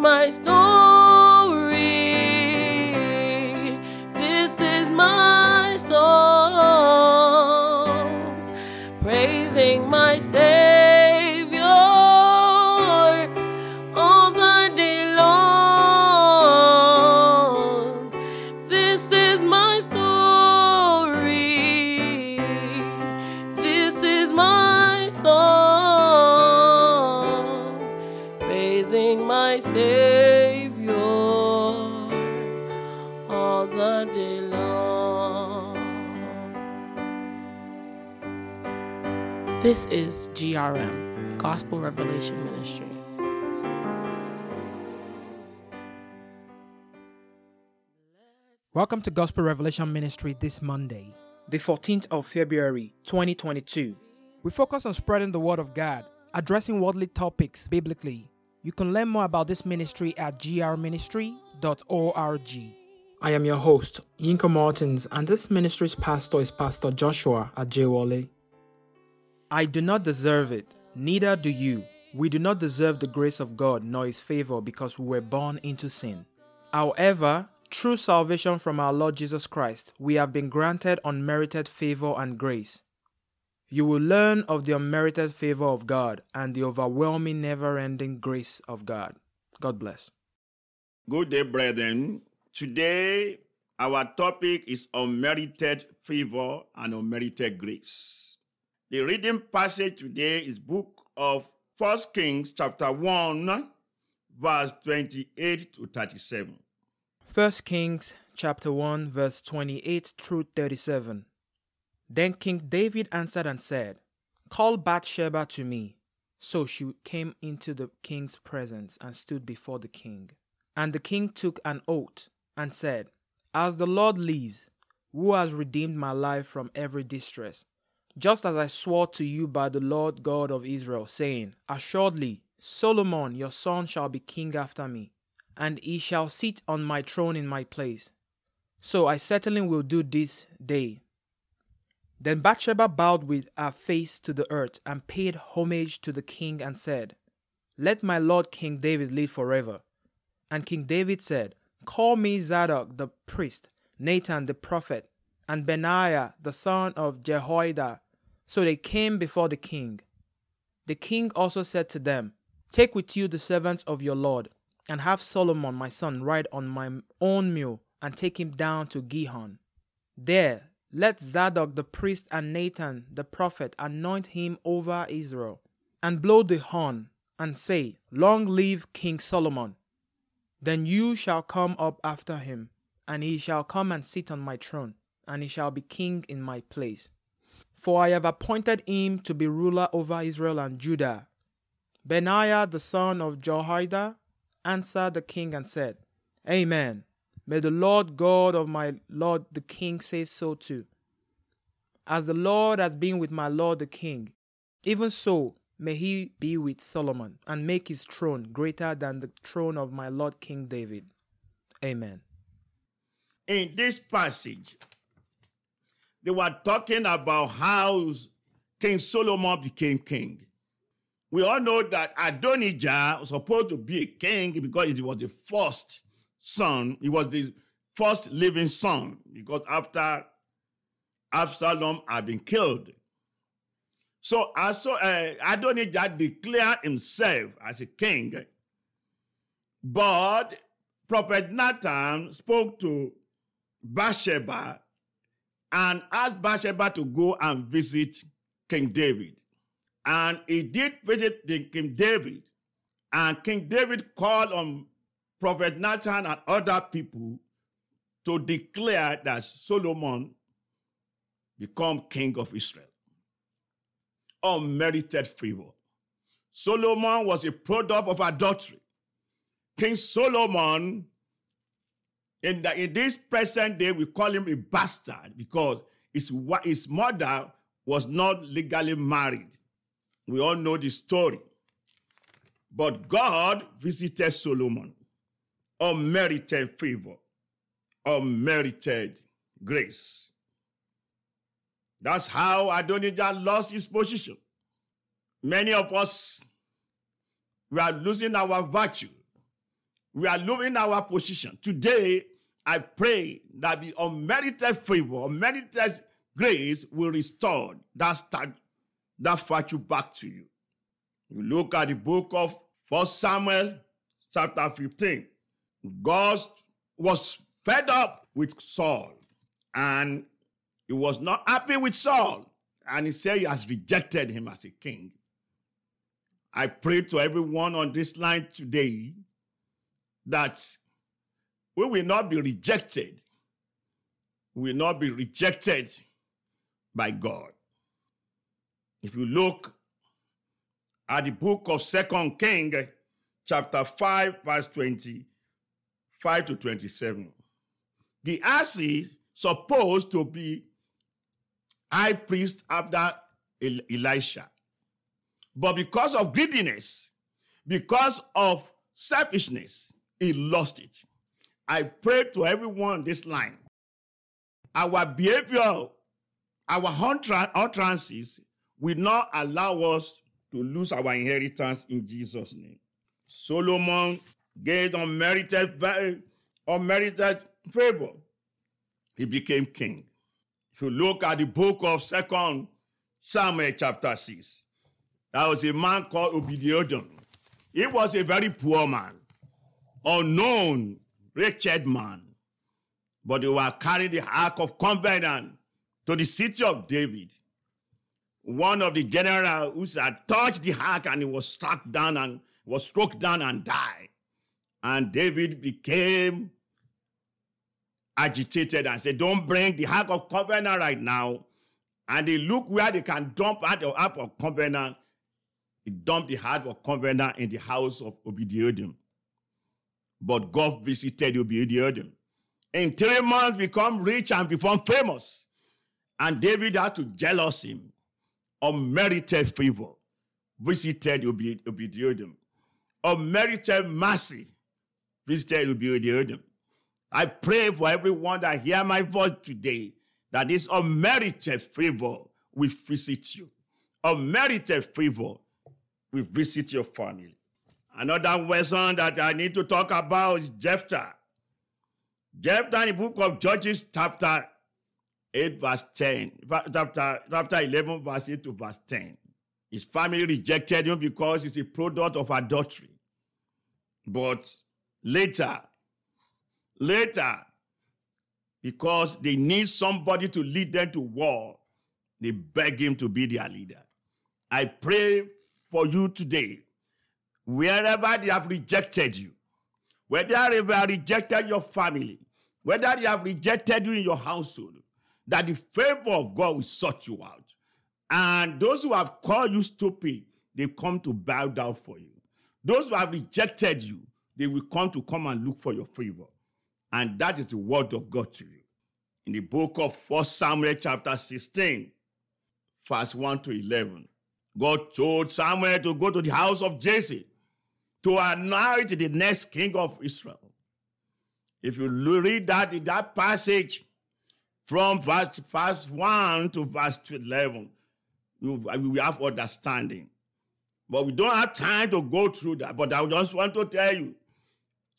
my my Savior all the day long. This is GRM, Gospel Revelation Ministry. Welcome to Gospel Revelation Ministry this Monday, the 14th of February 2022. We focus on spreading the Word of God, addressing worldly topics biblically. You can learn more about this ministry at grministry.org. I am your host, Yinka Martins, and this ministry's pastor is Pastor Joshua Ajewale. I do not deserve it, neither do you. We do not deserve the grace of God nor His favor because we were born into sin. However, through salvation from our Lord Jesus Christ, we have been granted unmerited favor and grace. You will learn of the unmerited favor of God and the overwhelming, never ending grace of God. God bless. Good day, brethren. Today, our topic is unmerited favor and unmerited grace. The reading passage today is book of 1 Kings chapter 1, verse 28 to 37. 1 Kings chapter 1 verse 28 through 37. Then King David answered and said, Call Bathsheba to me. So she came into the king's presence and stood before the king. And the king took an oath and said, As the Lord lives, who has redeemed my life from every distress, just as I swore to you by the Lord God of Israel, saying, Assuredly, Solomon your son shall be king after me, and he shall sit on my throne in my place. So I certainly will do this day. Then Bathsheba bowed with her face to the earth and paid homage to the king and said, Let my lord King David live forever. And King David said, Call me Zadok the priest, Nathan the prophet, and Benaiah the son of Jehoiada. So they came before the king. The king also said to them, Take with you the servants of your lord, and have Solomon my son ride on my own mule, and take him down to Gihon. There let Zadok the priest and Nathan the prophet anoint him over Israel, and blow the horn, and say, Long live King Solomon. Then you shall come up after him, and he shall come and sit on my throne, and he shall be king in my place. For I have appointed him to be ruler over Israel and Judah. Benaiah the son of Jehoiada answered the king and said, Amen. May the Lord God of my Lord the king say so too. As the Lord has been with my Lord the king, even so may he be with Solomon, and make his throne greater than the throne of my Lord King David. Amen. In this passage, they were talking about how King Solomon became king. We all know that Adonijah was supposed to be a king because he was the first son. He was the first living son because after Absalom had been killed. So, uh, Adonijah declared himself as a king. But Prophet Nathan spoke to Bathsheba and asked Bathsheba to go and visit King David. And he did visit King David. And King David called on Prophet Nathan and other people to declare that Solomon become king of Israel. Unmerited favor. Solomon was a product of adultery. King Solomon, in, the, in this present day, we call him a bastard because his, his mother was not legally married. We all know the story. But God visited Solomon. Unmerited favor, unmerited grace. That's how Adonijah lost his position. Many of us, we are losing our virtue we are losing our position. Today, I pray that the unmerited favor, unmerited grace will restore that start, that virtue back to you. You look at the book of First Samuel, chapter 15. God was fed up with Saul, and he was not happy with Saul, and he said he has rejected him as a king. I pray to everyone on this line today that we will not be rejected. We will not be rejected by God. If you look at the book of Second King, chapter 5, verse 25 to 27, Gehazi supposed to be high priest after Elisha. But because of greediness, because of selfishness, he lost it. I pray to everyone on this line. Our behavior, our utterances will not allow us to lose our inheritance in Jesus' name. Solomon gained unmerited, unmerited favor. He became king. If you look at the book of Second Samuel chapter 6, there was a man called Obed-Edom. He was a very poor man unknown, wretched man. But they were carrying the Ark of Covenant to the city of David. One of the generals who had touched the ark and he was struck down and was struck down and died. And David became agitated and said, Don't bring the Ark of Covenant right now. And they look where they can dump out the Ark of Covenant. He dumped the Ark of Covenant in the house of Obed-Edom. But God visited Obed-Edom. In three months, become rich and become famous. And David had to jealous him. Unmerited favor visited Obed-Edom. Unmerited mercy visited Obed-Edom. I pray for everyone that hear my voice today that this unmerited favor will visit you. Unmerited favor will visit your family. Another lesson that I need to talk about is Jephthah. Jephthah in the book of Judges, chapter 8, verse 10, chapter, chapter 11, verse 8 to verse 10. His family rejected him because he's a product of adultery. But later, later, because they need somebody to lead them to war, they beg him to be their leader. I pray for you today wherever they have rejected you, whether they have rejected your family, whether they have rejected you in your household, that the favor of God will sort you out. And those who have called you stupid, they come to bow down for you. Those who have rejected you, they will come to come and look for your favor. And that is the word of God to you. In the book of 1 Samuel chapter 16, verse 1 to 11, God told Samuel to go to the house of Jesse to anoint the next king of Israel. If you read that in that passage from verse, verse 1 to verse 11, you, will have understanding. But we don't have time to go through that. But I just want to tell you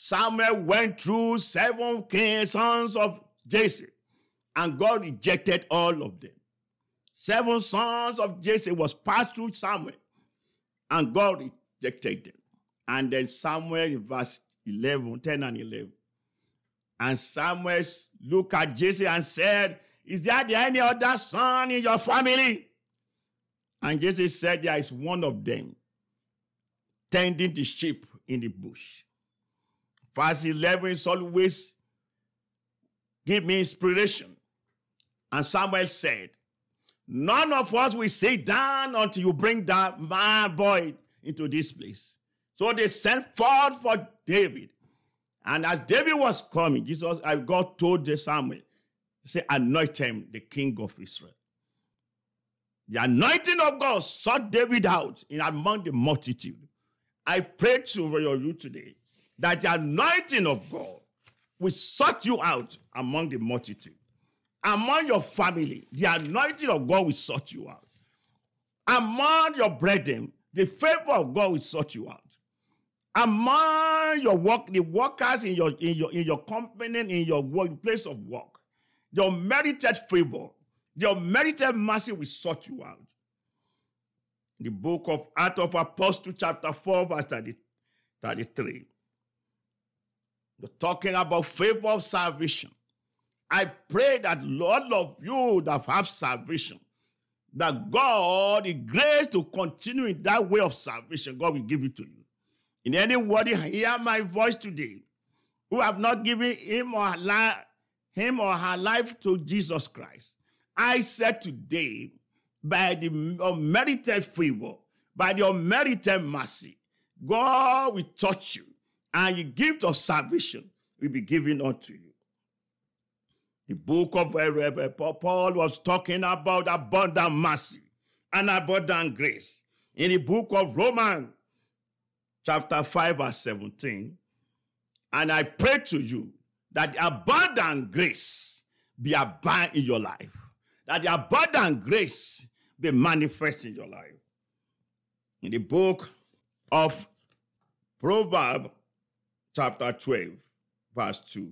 Samuel went through seven kings, sons of Jesse, and God rejected all of them. Seven sons of Jesse was passed through Samuel, and God rejected them. And then Samuel in verse 11, 10 and 11. And Samuel looked at Jesse and said, Is there any other son in your family? And Jesse said, There is one of them tending the sheep in the bush. Verse 11 is always give me inspiration. And Samuel said, None of us will sit down until you bring that my boy into this place. So they sent forth for David. And as David was coming, Jesus, God told the Samuel, he said, anoint him the king of Israel. The anointing of God sought David out in among the multitude. I pray to you today that the anointing of God will sort you out among the multitude. Among your family, the anointing of God will sort you out. Among your brethren, the favor of God will sort you out among your work, the workers in your in your in your company, in your work, place of work, your merited favor, your merited mercy will sort you out. The book of Acts of Apostles, chapter 4, verse 33. We're talking about favor of salvation. I pray that all of you that have salvation, that God, the grace to continue in that way of salvation, God will give it to you. In anybody hear my voice today, who have not given him or her, him or her life to Jesus Christ, I said today, by the unmerited favor, by the unmerited mercy, God will touch you, and the gift of salvation will be given unto you. The book of uh, Paul was talking about abundant mercy and abundant grace. In the book of Romans, chapter 5, verse 17, and I pray to you that the abundant grace be abide in your life, that the abundant grace be manifest in your life. In the book of Proverbs, chapter 12, verse 2,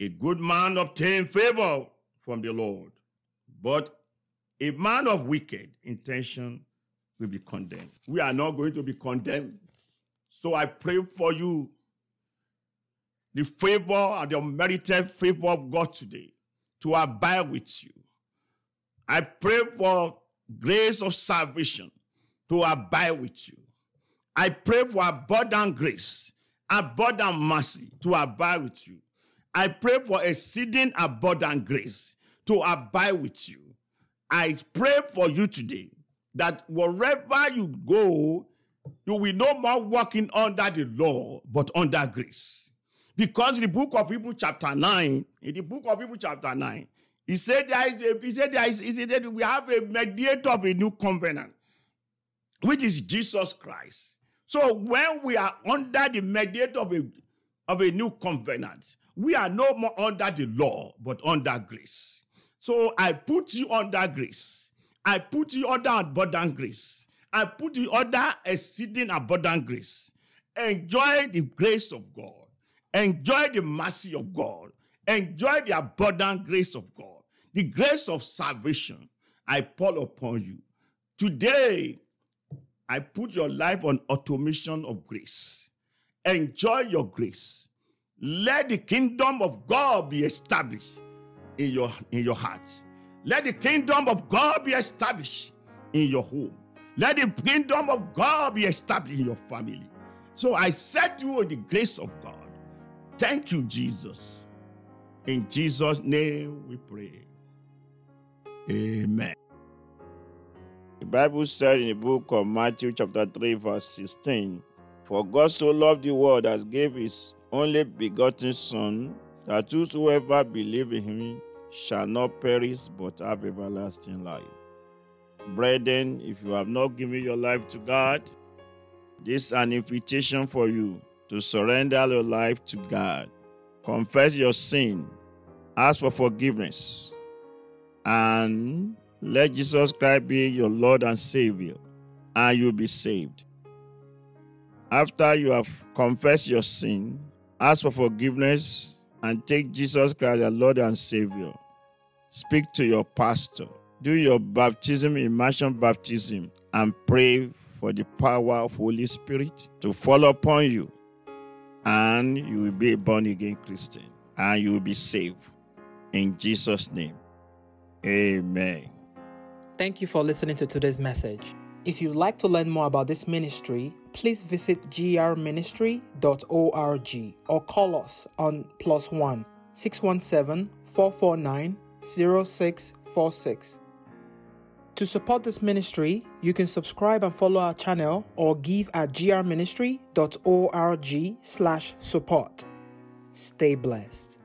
a good man obtain favor from the Lord, but a man of wicked intention will be condemned. We are not going to be condemned. So I pray for you the favor and the unmerited favor of God today to abide with you. I pray for grace of salvation to abide with you. I pray for abundant grace, abundant mercy to abide with you. I pray for exceeding abundant grace to abide with you. I pray for you today that wherever you go, you will no more walking under the law, but under grace. Because in the book of Hebrews, chapter 9, in the book of Hebrews, chapter 9, he said there is a, he said there is he said we have a mediator of a new covenant, which is Jesus Christ. So when we are under the mediator of a, of a new covenant, we are no more under the law, but under grace. So I put you under grace. I put you under abundant grace. I put you under exceeding abundant grace. Enjoy the grace of God. Enjoy the mercy of God. Enjoy the abundant grace of God. The grace of salvation I pour upon you. Today, I put your life on automation of grace. Enjoy your grace. Let the kingdom of God be established in your, in your heart. Let the kingdom of God be established in your home. Let the kingdom of God be established in your family. So I set you on the grace of God. Thank you, Jesus. In Jesus' name we pray. Amen. The Bible said in the book of Matthew, chapter 3, verse 16 For God so loved the world as gave his only begotten Son, that whosoever believe in him shall not perish but have everlasting life. Brethren, if you have not given your life to God, this is an invitation for you to surrender your life to God. Confess your sin, ask for forgiveness, and let Jesus Christ be your Lord and Savior, and you'll be saved. After you have confessed your sin, ask for forgiveness, and take Jesus Christ as Lord and Savior. Speak to your pastor. Do your baptism, immersion baptism, and pray for the power of Holy Spirit to fall upon you. And you will be a born again Christian. And you will be saved. In Jesus' name. Amen. Thank you for listening to today's message. If you'd like to learn more about this ministry, please visit grministry.org or call us on plus one 617 449 0646. To support this ministry, you can subscribe and follow our channel or give at grministry.org slash support. Stay blessed.